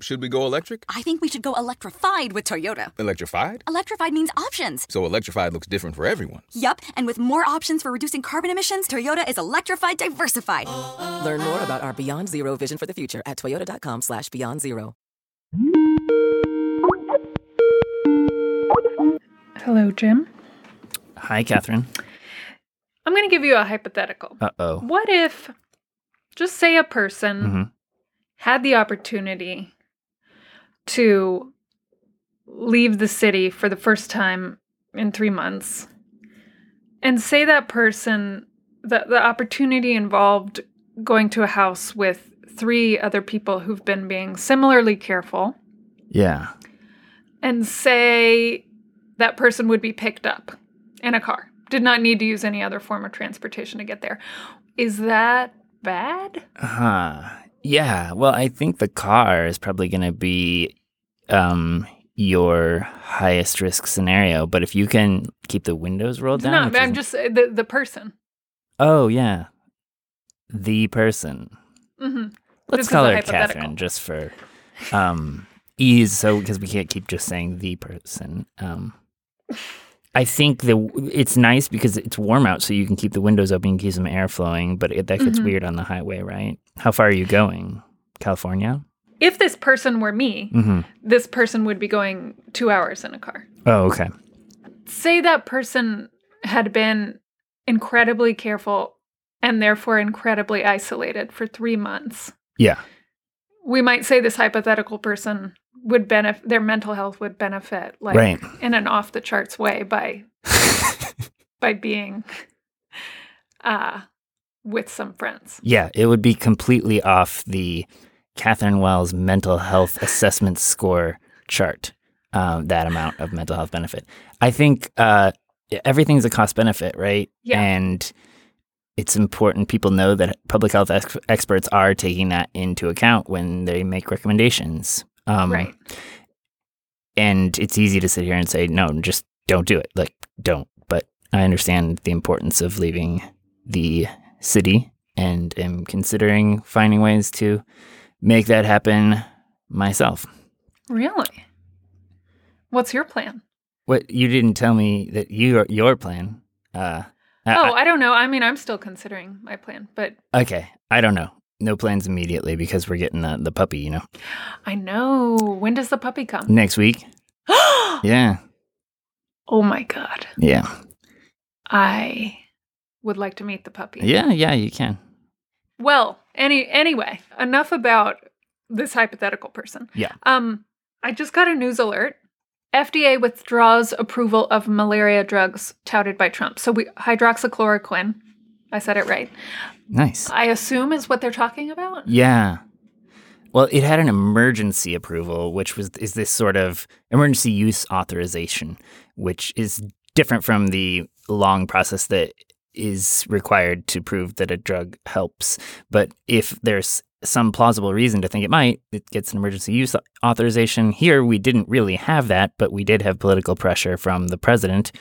Should we go electric? I think we should go electrified with Toyota. Electrified? Electrified means options. So electrified looks different for everyone. Yup, and with more options for reducing carbon emissions, Toyota is electrified diversified. Learn more about our Beyond Zero vision for the future at toyota.com slash beyond zero. Hello, Jim. Hi, Katherine. I'm going to give you a hypothetical. Uh oh. What if, just say a person hmm had the opportunity to leave the city for the first time in three months, and say that person, the, the opportunity involved going to a house with three other people who've been being similarly careful, Yeah. and say that person would be picked up in a car, did not need to use any other form of transportation to get there. Is that bad? Huh. Yeah. Well, I think the car is probably going to be um, your highest risk scenario. But if you can keep the windows rolled down. No, which I'm isn't- just uh, the the person. Oh, yeah. The person. hmm Let's This call her. Katherine just for um, ease. So, because we can't keep just saying the person. Um, I think the it's nice because it's warm out, so you can keep the windows open and keep some air flowing. But it, that gets Mhm. weird on the highway, right? How far are you going? California? If this person were me, Mm-hmm. this person would be going two hours in a car. Oh, okay. Say that person had been incredibly careful and therefore incredibly isolated for three months. Yeah. We might say this hypothetical person would benefit, their mental health would benefit, like Right. in an off the charts way by by being uh, with some friends. Yeah, it would be completely off the Katherine Wells mental health assessment score chart. Um, that amount of mental health benefit. I think uh, everything's a cost benefit, right? Yeah. And it's important people know that public health ex- experts are taking that into account when they make recommendations. Um, right. And it's easy to sit here and say, no, just don't do it. Like, don't. But I understand the importance of leaving the city and am considering finding ways to make that happen myself. Really? What's your plan? What you didn't tell me that you your plan. Uh, oh, I don't know. I mean, I'm still considering my plan, but okay. I don't know. No plans immediately because we're getting the, the puppy. You know, I know. When does the puppy come? next week. Yeah, oh my god. yeah, I would like to meet the puppy. yeah, yeah. You can. Well, any anyway, enough about this hypothetical person. Yeah. Um, I just got a news alert. FDA withdraws approval of malaria drugs touted by Trump. So we hydroxychloroquine. I said it right. Nice. I assume is what they're talking about. Yeah. Well, it had an emergency approval, which was is this sort of emergency use authorization, which is different from the long process that is required to prove that a drug helps. But if there's some plausible reason to think it might, it gets an emergency use authorization. Here, we didn't really have that, but we did have political pressure from the president,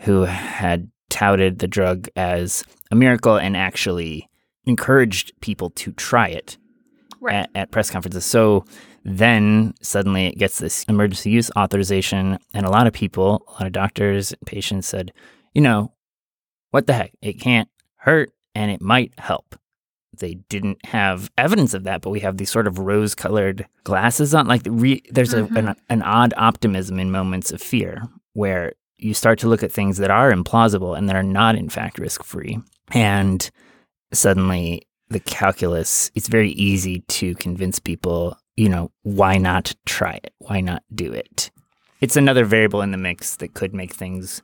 who had touted the drug as a miracle and actually encouraged people to try it Right. at, at press conferences. So then suddenly it gets this emergency use authorization, and a lot of people, a lot of doctors, and patients said, you know, what the heck? It can't hurt and it might help. They didn't have evidence of that, but we have these sort of rose colored glasses on. Like, re- there's a, an, mm-hmm. an odd optimism in moments of fear where you start to look at things that are implausible and that are not, in fact, risk free. And suddenly the calculus, it's very easy to convince people, you know, why not try it? Why not do it? It's another variable in the mix that could make things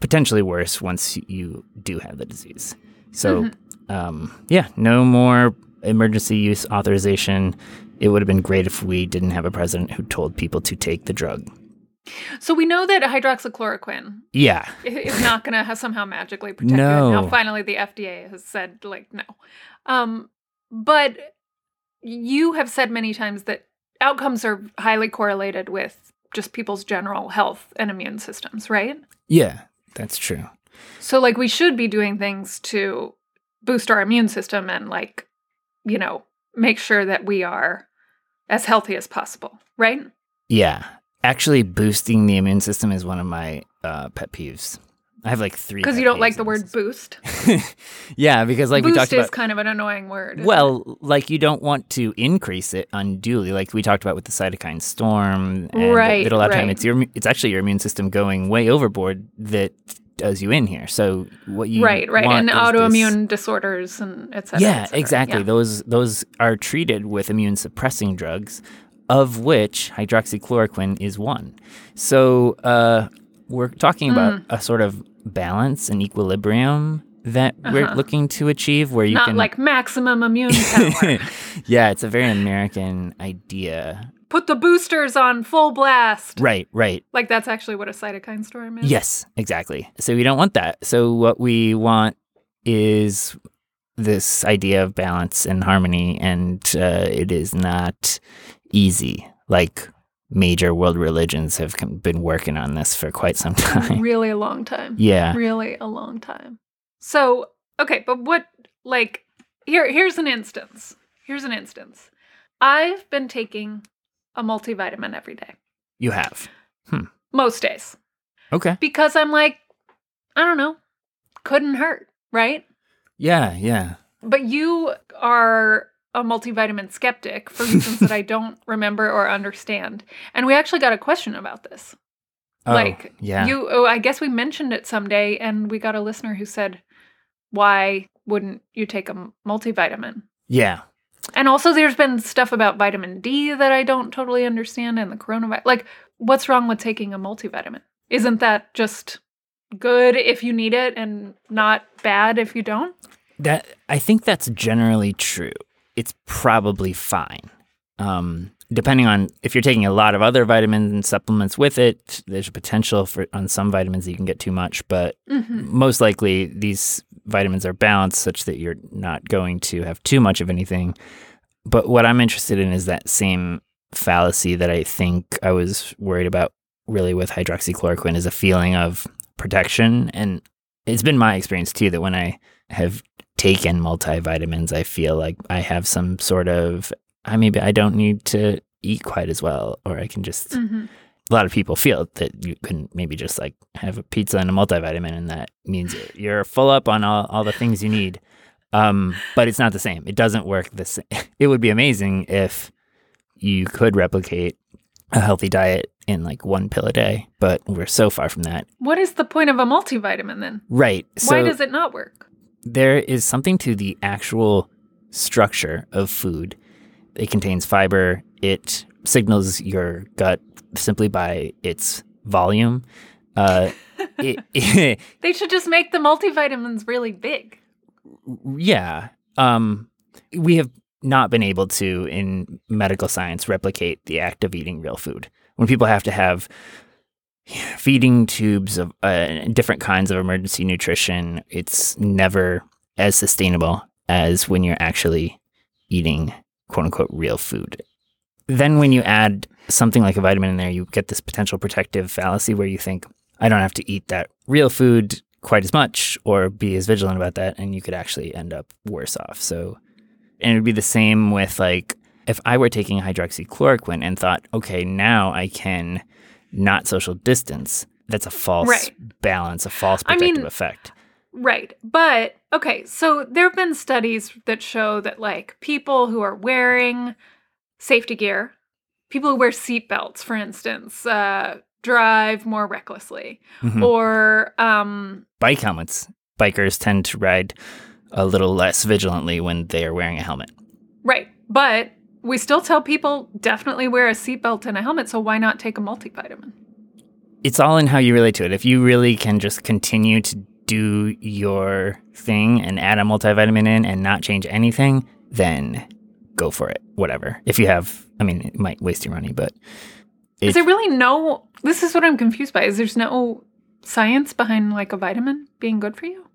potentially worse once you do have the disease. So, um, yeah, no more emergency use authorization. It would have been great if we didn't have a president who told people to take the drug. So we know that hydroxychloroquine Yeah. is not going to somehow magically protect you. No. Now, finally, the FDA has said, like, no. Um, but you have said many times that outcomes are highly correlated with just people's general health and immune systems, right? Yeah, that's true. So, like, we should be doing things to boost our immune system and, like, you know, make sure that we are as healthy as possible, right? Yeah. Actually, boosting the immune system is one of my uh, pet peeves. I have like three. Because you don't like the word boost. yeah, because like we boost talked is about. kind of an annoying word. isn't it? Well, like you don't want to increase it unduly, like we talked about with the cytokine storm. And Right, lot of time it's your it's actually your immune system going way overboard that does you in here. So what you right, right, and is this- autoimmune disorders and etc. yeah, et cetera. exactly. Yeah. Those those are treated with immune suppressing drugs, of which hydroxychloroquine is one. So uh, we're talking about Mm. a sort of balance and equilibrium that we're looking to achieve, where you Uh-huh. Not can like maximum immune power. yeah, it's a very American idea. Put the boosters on full blast. Right, right. Like that's actually what a cytokine storm is. Yes, exactly. So we don't want that. So what we want is this idea of balance and harmony, and uh, it is not easy. Like major world religions have been working on this for quite some time. Really a long time. yeah. Really a long time. So, okay, but what like here here's an instance. Here's an instance. I've been taking a multivitamin every day. You have. Hmm. Most days. Okay. Because I'm like I don't know, couldn't hurt, right? Yeah, yeah. But you are a multivitamin skeptic for reasons that I don't remember or understand. And we actually got a question about this. Oh, like yeah. you oh, I guess we mentioned it someday and we got a listener who said, "Why wouldn't you take a multivitamin?" yeah. And also there's been stuff about vitamin D that I don't totally understand and the coronavirus. Like what's wrong with taking a multivitamin? Isn't that just good if you need it and not bad if you don't? That I think that's generally true. It's probably fine. Um, depending on if you're taking a lot of other vitamins and supplements with it, there's a potential for on some vitamins that you can get too much, but Mm-hmm. most likely these vitamins are balanced such that you're not going to have too much of anything. But what I'm interested in is that same fallacy that I think I was worried about really with hydroxychloroquine is a feeling of protection. And it's been my experience too that when I have taken multivitamins, I feel like I have some sort of, I maybe I don't need to eat quite as well, or I can just Mm-hmm. a lot of people feel that you can maybe just like have a pizza and a multivitamin and that means you're full up on all, all the things you need um, but it's not the same it doesn't work the same it would be amazing if you could replicate a healthy diet in like one pill a day but we're so far from that What is the point of a multivitamin then? right so Why does it not work? There is something to the actual structure of food. It contains fiber. It signals your gut simply by its volume. Uh, it, They should just make the multivitamins really big. yeah. Um, we have not been able to, in medical science, replicate the act of eating real food. When people have to have feeding tubes of uh, different kinds of emergency nutrition, it's never as sustainable as when you're actually eating quote unquote real food. Then, when you add something like a vitamin in there, you get this potential protective fallacy where you think, I don't have to eat that real food quite as much or be as vigilant about that. And you could actually end up worse off. So, and it would be the same with like, if I were taking hydroxychloroquine and thought, okay, now I can not social distance, that's a false Right. balance, a false I protective mean- effect. Right. But okay, so there have been studies that show that like people who are wearing safety gear, people who wear seatbelts, for instance, uh, drive more recklessly. Mhm. Or um Bike helmets. Bikers tend to ride a little less vigilantly when they are wearing a helmet. right. But we still tell people definitely wear a seatbelt and a helmet, so why not take a multivitamin? it's all in how you relate to it. If you really can just continue to do your thing and add a multivitamin in and not change anything, then go for it. Whatever. If you have, I mean, it might waste your money, but Is there really no this is what I'm confused by. Is there's no science behind like a vitamin being good for you?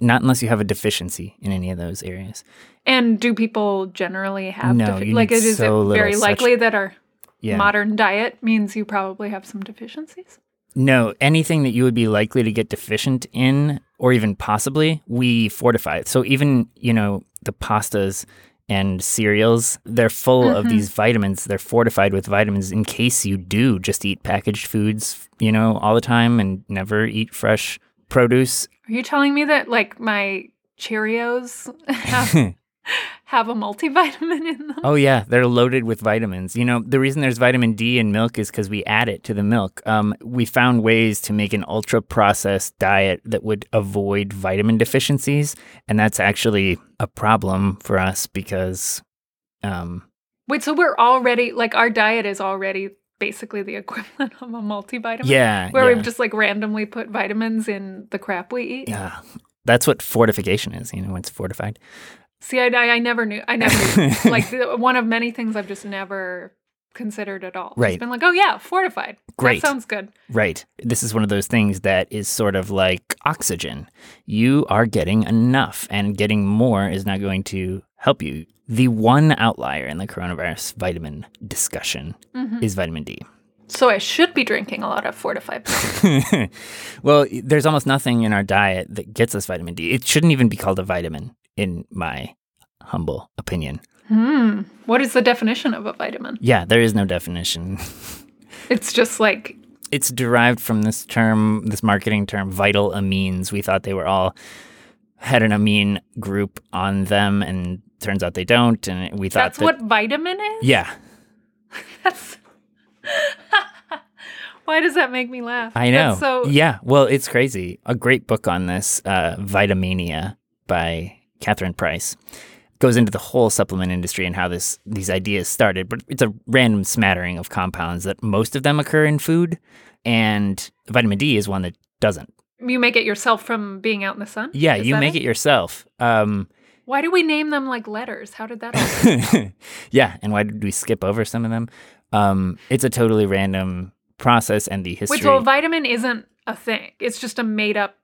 Not unless you have a deficiency in any of those areas. And do people generally have No, defi- like is so it very little such- likely that our Yeah. modern diet means you probably have some deficiencies? No, anything that you would be likely to get deficient in, or even possibly, we fortify. So even you know the pastas and cereals. They're full of mm-hmm. these vitamins. They're fortified with vitamins in case you do just eat packaged foods, you know, all the time and never eat fresh produce. Are you telling me that like my Cheerios have, have a multivitamin in them? Oh yeah, they're loaded with vitamins. You know, the reason there's vitamin D in milk is because we add it to the milk. Um, we found ways to make an ultra processed diet that would avoid vitamin deficiencies, and that's actually a problem for us because, um, Wait, so we're already like our diet is already basically the equivalent of a multivitamin? yeah, Where yeah, we've just like randomly put vitamins in the crap we eat. yeah, that's what fortification is. You know, when it's fortified. See, I, I, I never knew. I never knew. like one of many things I've just never considered at all. Right. It's been like, oh yeah, fortified. Great. That sounds good. Right. This is one of those things that is sort of like oxygen. You are getting enough, and getting more is not going to help you. The one outlier in the coronavirus vitamin discussion is vitamin D. So I should be drinking a lot of fortified. well, there's almost nothing in our diet that gets us vitamin D. It shouldn't even be called a vitamin, in my humble opinion. hmm. What is the definition of a vitamin? Yeah, there is no definition. It's just like it's derived from this term, this marketing term, vital amines. We thought they were all had an amine group on them, and turns out they don't. And we thought that's that, what vitamin is. yeah, That's. Why does that make me laugh? I know. That's so yeah, well, it's crazy. A great book on this, uh, Vitamania by Catherine Price, goes into the whole supplement industry and how this these ideas started. But it's a random smattering of compounds that most of them occur in food, and vitamin D is one that doesn't. you make it yourself from being out in the sun. Yeah, Is you make it yourself. Um, Why do we name them like letters? How did that? Yeah, and why did we skip over some of them? Um, it's a totally random process, and the history. Wait, so a vitamin isn't a thing. It's just a made up.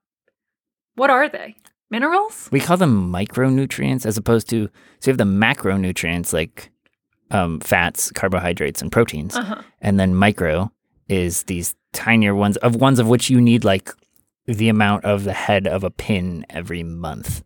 What are they? Minerals? we call them micronutrients as opposed to so you have the macronutrients like um, fats, carbohydrates, and proteins, Uh-huh. and then micro is these tinier ones of ones of which you need like the amount of the head of a pin every month.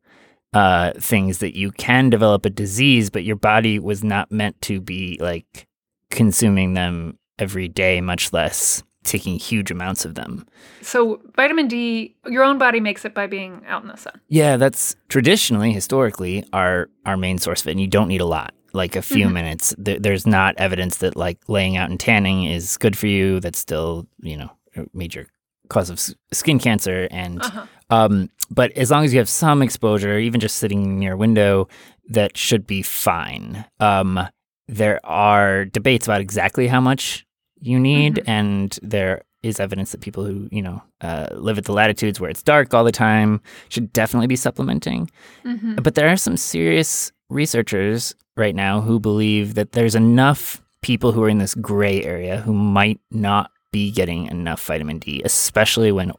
Uh, things that you can develop a disease, but your body was not meant to be like consuming them every day, much less taking huge amounts of them. So vitamin D, your own body makes it by being out in the sun. Yeah, that's traditionally, historically, our our main source of it. And you don't need a lot, like a few minutes. There, there's not evidence that like laying out and tanning is good for you. That's still, you know, a major cause of s- skin cancer. And Uh-huh. um, but as long as you have some exposure, even just sitting near a window, that should be fine. Um, there are debates about exactly how much you need, and there is evidence that people who you know uh, live at the latitudes where it's dark all the time should definitely be supplementing. Mm-hmm. But there are some serious researchers right now who believe that there's enough people who are in this gray area who might not be getting enough vitamin D, especially when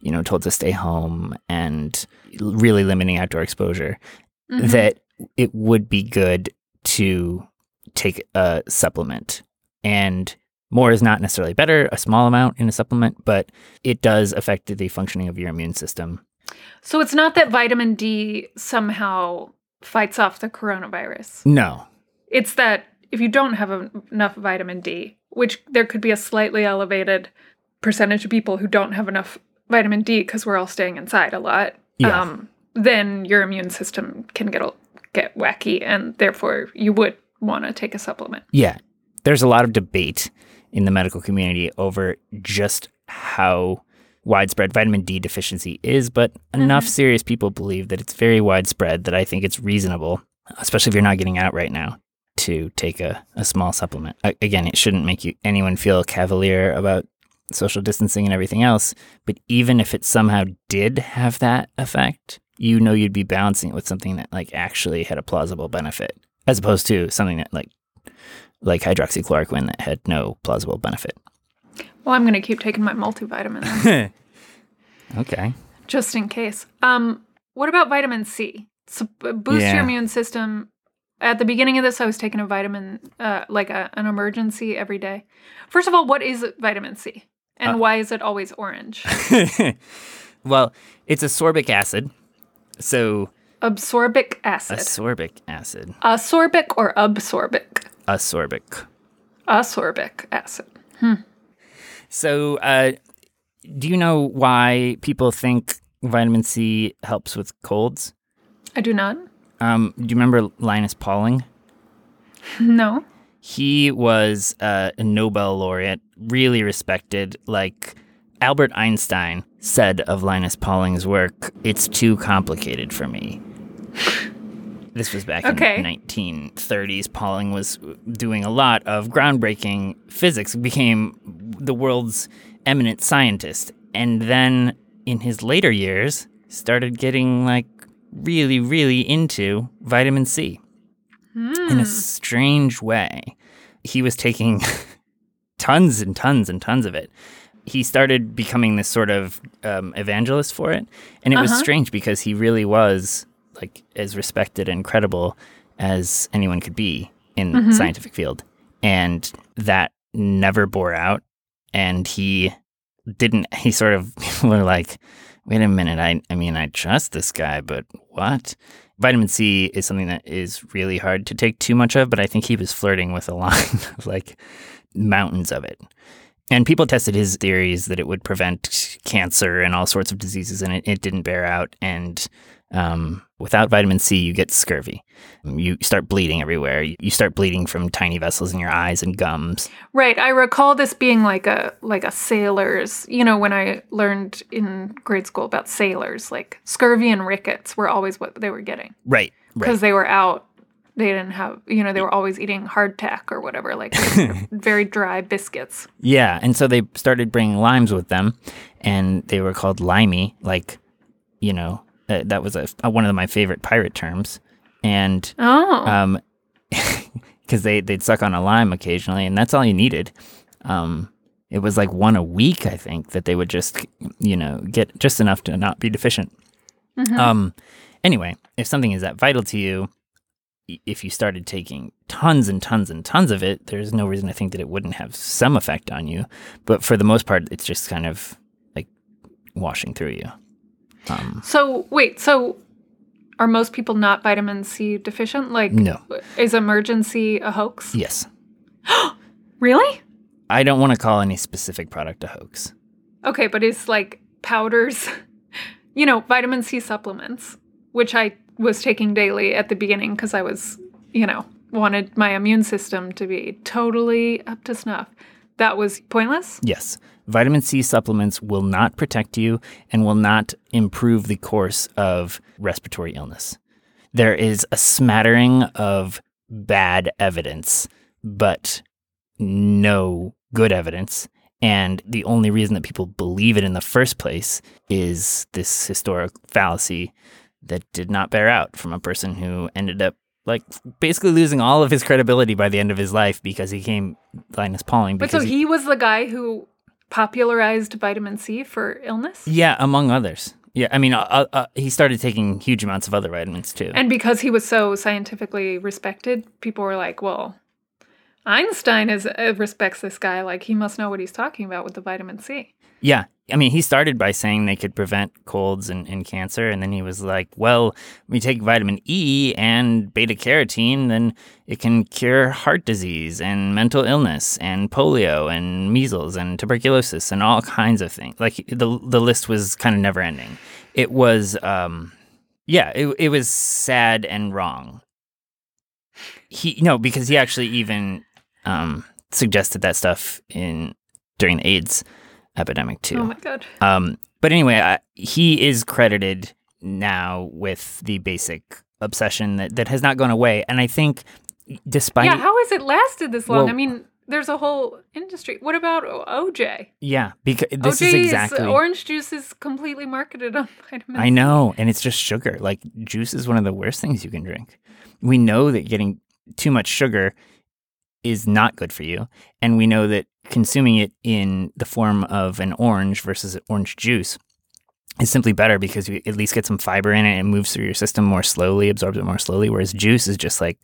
you know told to stay home and really limiting outdoor exposure. Mm-hmm. That it would be good to take a supplement and more is not necessarily better, a small amount in a supplement, but it does affect the functioning of your immune system. So it's not that vitamin D somehow fights off the coronavirus. No. It's that if you don't have en- enough vitamin D, which there could be a slightly elevated percentage of people who don't have enough vitamin D because we're all staying inside a lot, Yeah. um, then your immune system can get a, get wacky, and therefore you would want to take a supplement. Yeah. There's a lot of debate in the medical community over just how widespread vitamin D deficiency is, but enough serious people believe that it's very widespread that I think it's reasonable, especially if you're not getting out right now, to take a, a small supplement. A- again, it shouldn't make you anyone feel cavalier about social distancing and everything else, but even if it somehow did have that effect, you know you'd be balancing it with something that like actually had a plausible benefit as opposed to something that like like hydroxychloroquine that had no plausible benefit. Well, I'm going to keep taking my multivitamin Okay. just in case. Um, what about vitamin C? So, boost Yeah. your immune system. At the beginning of this, I was taking a vitamin, uh, like a, an Emergen-C every day. First of all, what is vitamin C, and Uh, why is it always orange? well, it's ascorbic acid. So Absorbic acid. Ascorbic acid. Ascorbic or absorbic? Ascorbic. Ascorbic acid. Hmm. So, uh, do you know why people think vitamin C helps with colds? I do not. Um, do you remember Linus Pauling? No. He was uh, a Nobel laureate, really respected. Like Albert Einstein said of Linus Pauling's work, it's too complicated for me. This was back Okay. in 1930s. Pauling was doing a lot of groundbreaking physics, became the world's eminent scientist. And then in his later years, started getting like really, really into vitamin C in a hmm. strange way. He was taking tons and tons and tons of it. He started becoming this sort of um, evangelist for it. And it was uh-huh. strange because he really was like as respected and credible as anyone could be in the mm-hmm. scientific field. And that never bore out. And he didn't, he sort of, people were like, wait a minute, I, I mean, I trust this guy, but what? Vitamin C is something that is really hard to take too much of, but I think he was flirting with a line of like mountains of it. And people tested his theories that it would prevent cancer and all sorts of diseases, and it, it didn't bear out. And um, without vitamin C, you get scurvy. You start bleeding everywhere. You, you start bleeding from tiny vessels in your eyes and gums. Right. I recall this being like a like a sailor's, you know, when I learned in grade school about sailors, like scurvy and rickets were always what they were getting. Right. Because Right. they were out they didn't have you know, they were always eating hardtack or whatever, like very dry biscuits. Yeah. And so they started bringing limes with them, and they were called limey. Like, you know, uh, that was a, one of my favorite pirate terms. And Oh. um, because they they'd suck on a lime occasionally, and that's all you needed. Um, it was like one a week, I think, that they would just you know get just enough to not be deficient. Um, anyway, if something is that vital to you, if you started taking tons and tons and tons of it, there's no reason to think that it wouldn't have some effect on you. But for the most part, it's just kind of like washing through you. Um, So wait, so are most people not vitamin C deficient? Like No. is Emergen-C a hoax? yes, Really? I don't want to call any specific product a hoax. Okay, but is like powders, you know, vitamin C supplements, which I was taking daily at the beginning because I was, you know, wanted my immune system to be totally up to snuff. That was pointless? Yes. Vitamin C supplements will not protect you and will not improve the course of respiratory illness. There is a smattering of bad evidence, but no good evidence. And the only reason that people believe it in the first place is this historic fallacy that did not bear out from a person who ended up like basically losing all of his credibility by the end of his life because he came Linus Pauling. But so because he was the guy who popularized vitamin C for illness? Yeah, among others. Yeah, I mean, uh, uh, uh, he started taking huge amounts of other vitamins too. And because he was so scientifically respected, people were like, well, Einstein is uh, respects this guy. Like he must know what he's talking about with the vitamin C. yeah, I mean, he started by saying they could prevent colds and, and cancer, and then he was like, "Well, we take vitamin E and beta carotene, then it can cure heart disease and mental illness and polio and measles and tuberculosis and all kinds of things." Like the the list was kind of never ending. It was, um, yeah, it it was sad and wrong. He no, because he actually even um, suggested that stuff in during AIDS epidemic too. Oh my god. Um, but anyway, I, he is credited now with the basic obsession that, that has not gone away. And I think, despite yeah, how has it lasted this long? Well- I mean, there's a whole industry. What about OJ? yeah, because this OJ is exactly. orange juice is completely marketed on vitamin I know, and it's just sugar. Like juice is one of the worst things you can drink. We know that getting too much sugar is not good for you, and we know that consuming it in the form of an orange versus orange juice is simply better because you at least get some fiber in it and moves through your system more slowly, absorbs it more slowly. Whereas juice is just like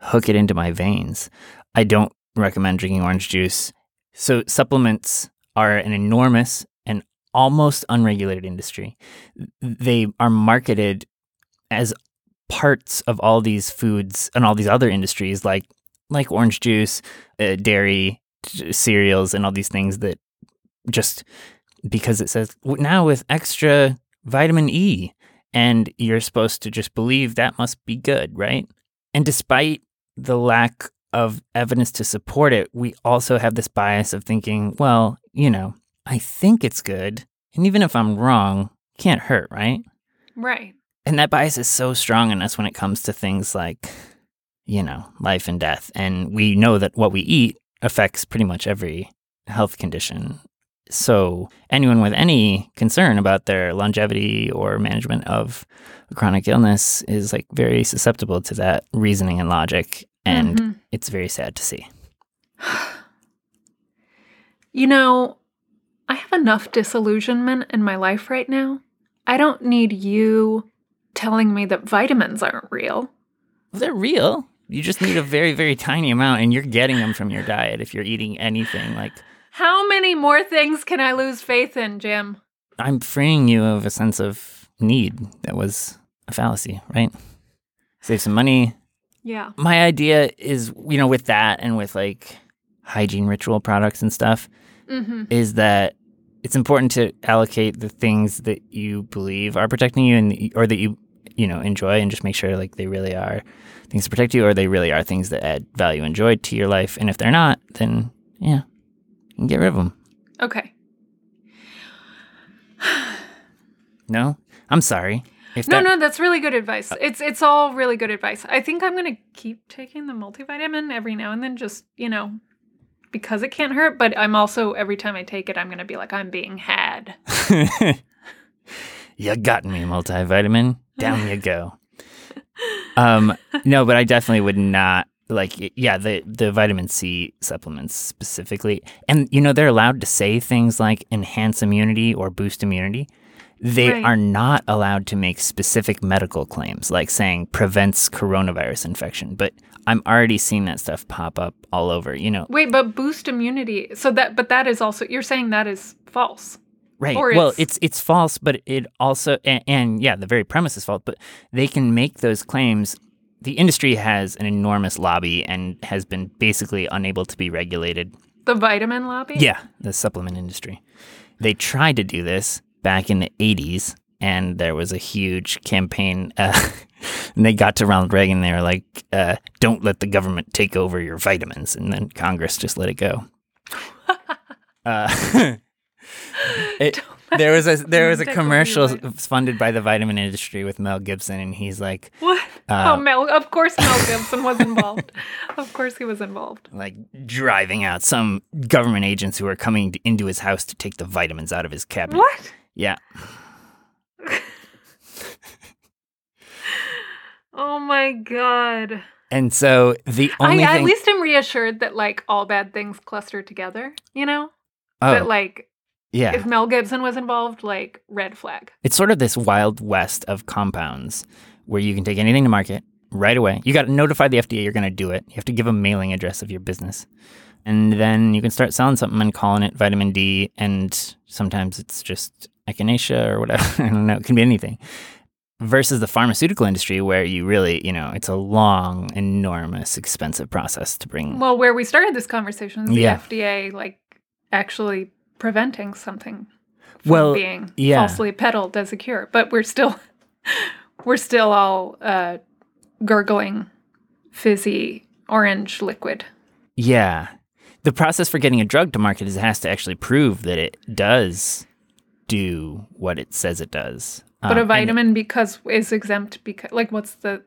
hook it into my veins. I don't recommend drinking orange juice. So supplements are an enormous and almost unregulated industry. They are marketed as parts of all these foods and all these other industries like like orange juice, uh, dairy, cereals and all these things that just because it says now with extra vitamin E and you're supposed to just believe that must be good, right? And despite the lack of evidence to support it, we also have this bias of thinking, well, you know, I think it's good. And even if I'm wrong, can't hurt, right? Right. And that bias is so strong in us when it comes to things like, you know, life and death. And we know that what we eat affects pretty much every health condition. So, anyone with any concern about their longevity or management of a chronic illness is like very susceptible to that reasoning and logic. And Mhm. it's very sad to see. You know, I have enough disillusionment in my life right now. I don't need you telling me that vitamins aren't real. They're real. You just need a very, very tiny amount, and you're getting them from your diet if you're eating anything like How many more things can I lose faith in, Jim? I'm freeing you of a sense of need that was a fallacy, right? Save some money. Yeah. My idea is, you know, with that and with like hygiene ritual products and stuff, Mm-hmm. is that it's important to allocate the things that you believe are protecting you and or that you you know enjoy and just make sure like they really are things to protect you or they really are things that add value and joy to your life and if they're not then yeah you can get rid of them Okay. no i'm sorry if No, that, no, that's really good advice. Uh, it's it's all really good advice. I think I'm gonna keep taking the multivitamin every now and then, just you know, because it can't hurt. But I'm also every time I take it, I'm gonna be like, I'm being had. you got me, multivitamin. Down you go. Um, no, but I definitely would not like. Yeah, the the vitamin C supplements specifically, and you know they're allowed to say things like enhance immunity or boost immunity. They Right. are not allowed to make specific medical claims, like saying prevents coronavirus infection. But I'm already seeing that stuff pop up all over. You know, Wait, but boost immunity. So that, but that is also you're saying that is false. Right. Or well, it's- it's it's false, but it also and, and yeah, the very premise is false. But they can make those claims. The industry has an enormous lobby and has been basically unable to be regulated. The vitamin lobby. Yeah, the supplement industry. They tried to do this back in the '80s, and there was a huge campaign. Uh, and they got to Ronald Reagan. They were like, uh, "Don't let the government take over your vitamins," and then Congress just let it go. uh, it, there was a there was a Take over your commercial funded by the vitamin industry with Mel Gibson, and he's like, What? Uh, oh, Mel. Of course, Mel Gibson was involved. of course, he was involved. like driving out some government agents who are coming to, into his house to take the vitamins out of his cabinet. What? Yeah, Oh my god. and so the I only at thing, least am reassured that like all bad things cluster together. You know. oh That like yeah, if Mel Gibson was involved, like red flag. it's sort of this wild west of compounds where you can take anything to market right away. You got to notify the FDA you're going to do it. You have to give a mailing address of your business. And then you can start selling something and calling it vitamin D. And sometimes it's just echinacea or whatever. I don't know. It can be anything. Versus the pharmaceutical industry, where you really, you know, it's a long, enormous, expensive process to bring. Well, where we started this conversation is the Yeah. FDA like actually preventing something from Well, being yeah. falsely peddled as a cure. But we're still we're still all uh, gurgling fizzy orange liquid. Yeah. The process for getting a drug to market is it has to actually prove that it does do what it says it does. But Um, a vitamin because is exempt because like what's the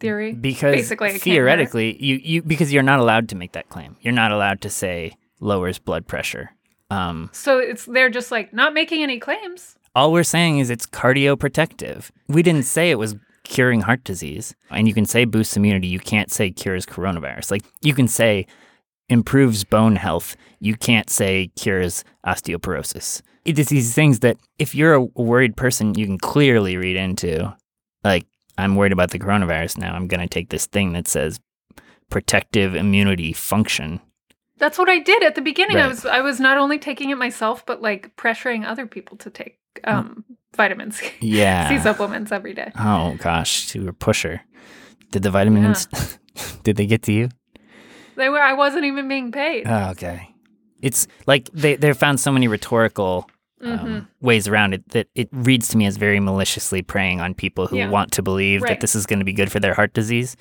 theory? because basically it can't hurt. theoretically you, you because you're not allowed to make that claim. You're not allowed to say lowers blood pressure. Um, So it's they're just like not making any claims. all we're saying is it's cardioprotective. We didn't say it was curing heart disease. And you can say boosts immunity. You can't say cures coronavirus. Like you can say improves bone health. You can't say cures osteoporosis. It is these things that if you're a worried person, you can clearly read into. Like, I'm worried about the coronavirus now. I'm going to take this thing that says protective immunity function. That's what I did at the beginning. I was I was not only taking it myself, but like pressuring other people to take um vitamin C, Yeah. C supplements every day. Oh gosh, you were a pusher. Did the vitamins? did they get to you? They were. I wasn't even being paid. Oh, okay. It's like they they found so many rhetorical um, Mm-hmm. ways around it that it reads to me as very maliciously preying on people who Yeah. want to believe that this is going to be good for their heart disease.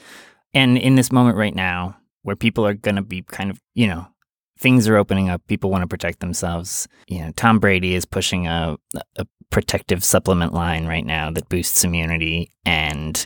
And in this moment right now, where people are going to be kind of, you know, things are opening up, people want to protect themselves. You know, Tom Brady is pushing a, a protective supplement line right now that boosts immunity, and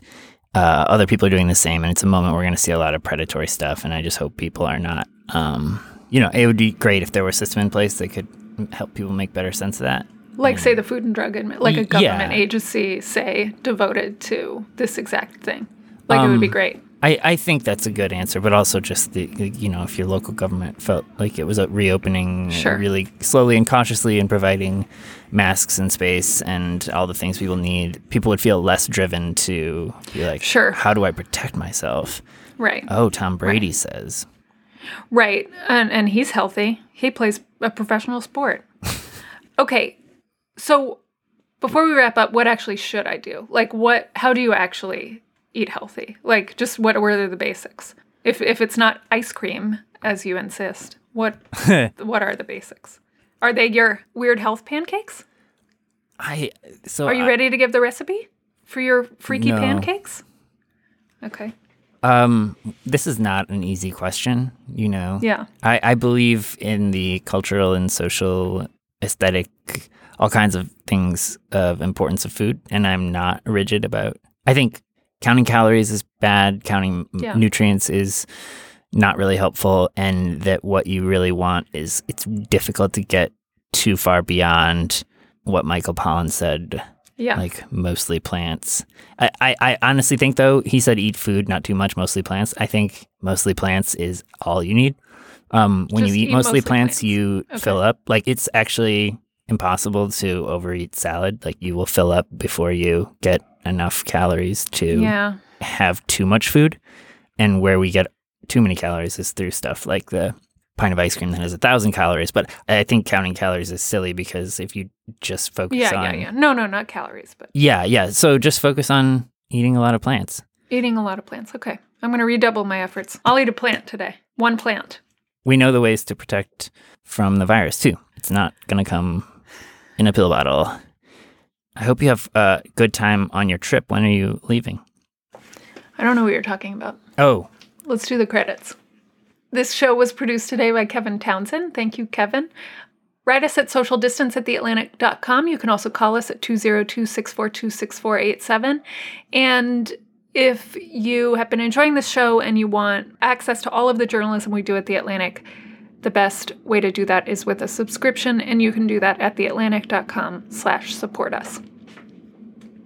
uh, other people are doing the same. And it's a moment we're going to see a lot of predatory stuff. And I just hope people are not. Um, you know, it would be great if there was a system in place that could help people make better sense of that. like say the Food and Drug like a government yeah. agency, say devoted to this exact thing. Like it would be Um, great. I, I think that's a good answer, but also just the you know if your local government felt like it was a reopening Sure. really slowly and cautiously and providing masks and space and all the things people need, people would feel less driven to be like, Sure. how do I protect myself? Right. Oh, Tom Brady says. Right. And and he's healthy. He plays a professional sport. okay. So before we wrap up, what actually should I do? Like what how do you actually eat healthy? Like just what are the basics? If if it's not ice cream as you insist, what what are the basics? Are they your weird health pancakes? I so Are you I- ready to give the recipe for your freaky No. pancakes? Okay. Um, this is not an easy question, you know. Yeah. I, I believe in the cultural and social aesthetic, all kinds of things of importance of food, and I'm not rigid about. I think counting calories is bad. Counting Yeah. nutrients is not really helpful, and that what you really want is it's difficult to get too far beyond what Michael Pollan said Yeah. like mostly plants. I, I, I honestly think though he said eat food, not too much, mostly plants. I think mostly plants is all you need. Um, when Just you eat, eat mostly, mostly plants, plants. you Okay. fill up. Like it's actually impossible to overeat salad. Like you will fill up before you get enough calories to yeah. have too much food. And where we get too many calories is through stuff like the pint of ice cream that has a thousand calories. But I think counting calories is silly because if you just focus Yeah, on yeah, yeah. No, no, not calories, but yeah, yeah. So just focus on eating a lot of plants. Eating a lot of plants. Okay. I'm going to redouble my efforts. I'll eat a plant today. One plant. We know the ways to protect from the virus too. It's not going to come in a pill bottle. I hope you have a good time on your trip. When are you leaving? I don't know what you're talking about. Oh, Let's do the credits. This show was produced today by Kevin Townsend. Thank you, Kevin. Write us at socialdistance at theatlantic.com. You can also call us at 202 642 6487. And if you have been enjoying this show and you want access to all of the journalism we do at The Atlantic, the best way to do that is with a subscription, and you can do that at theatlantic.com slash support us.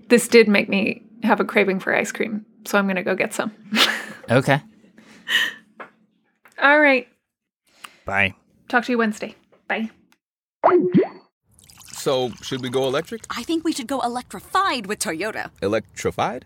This did make me have a craving for ice cream, so I'm going to go get some. okay. All right. Bye. Talk to you Wednesday. Bye. So, should we go electric? I think we should go electrified with Toyota. Electrified?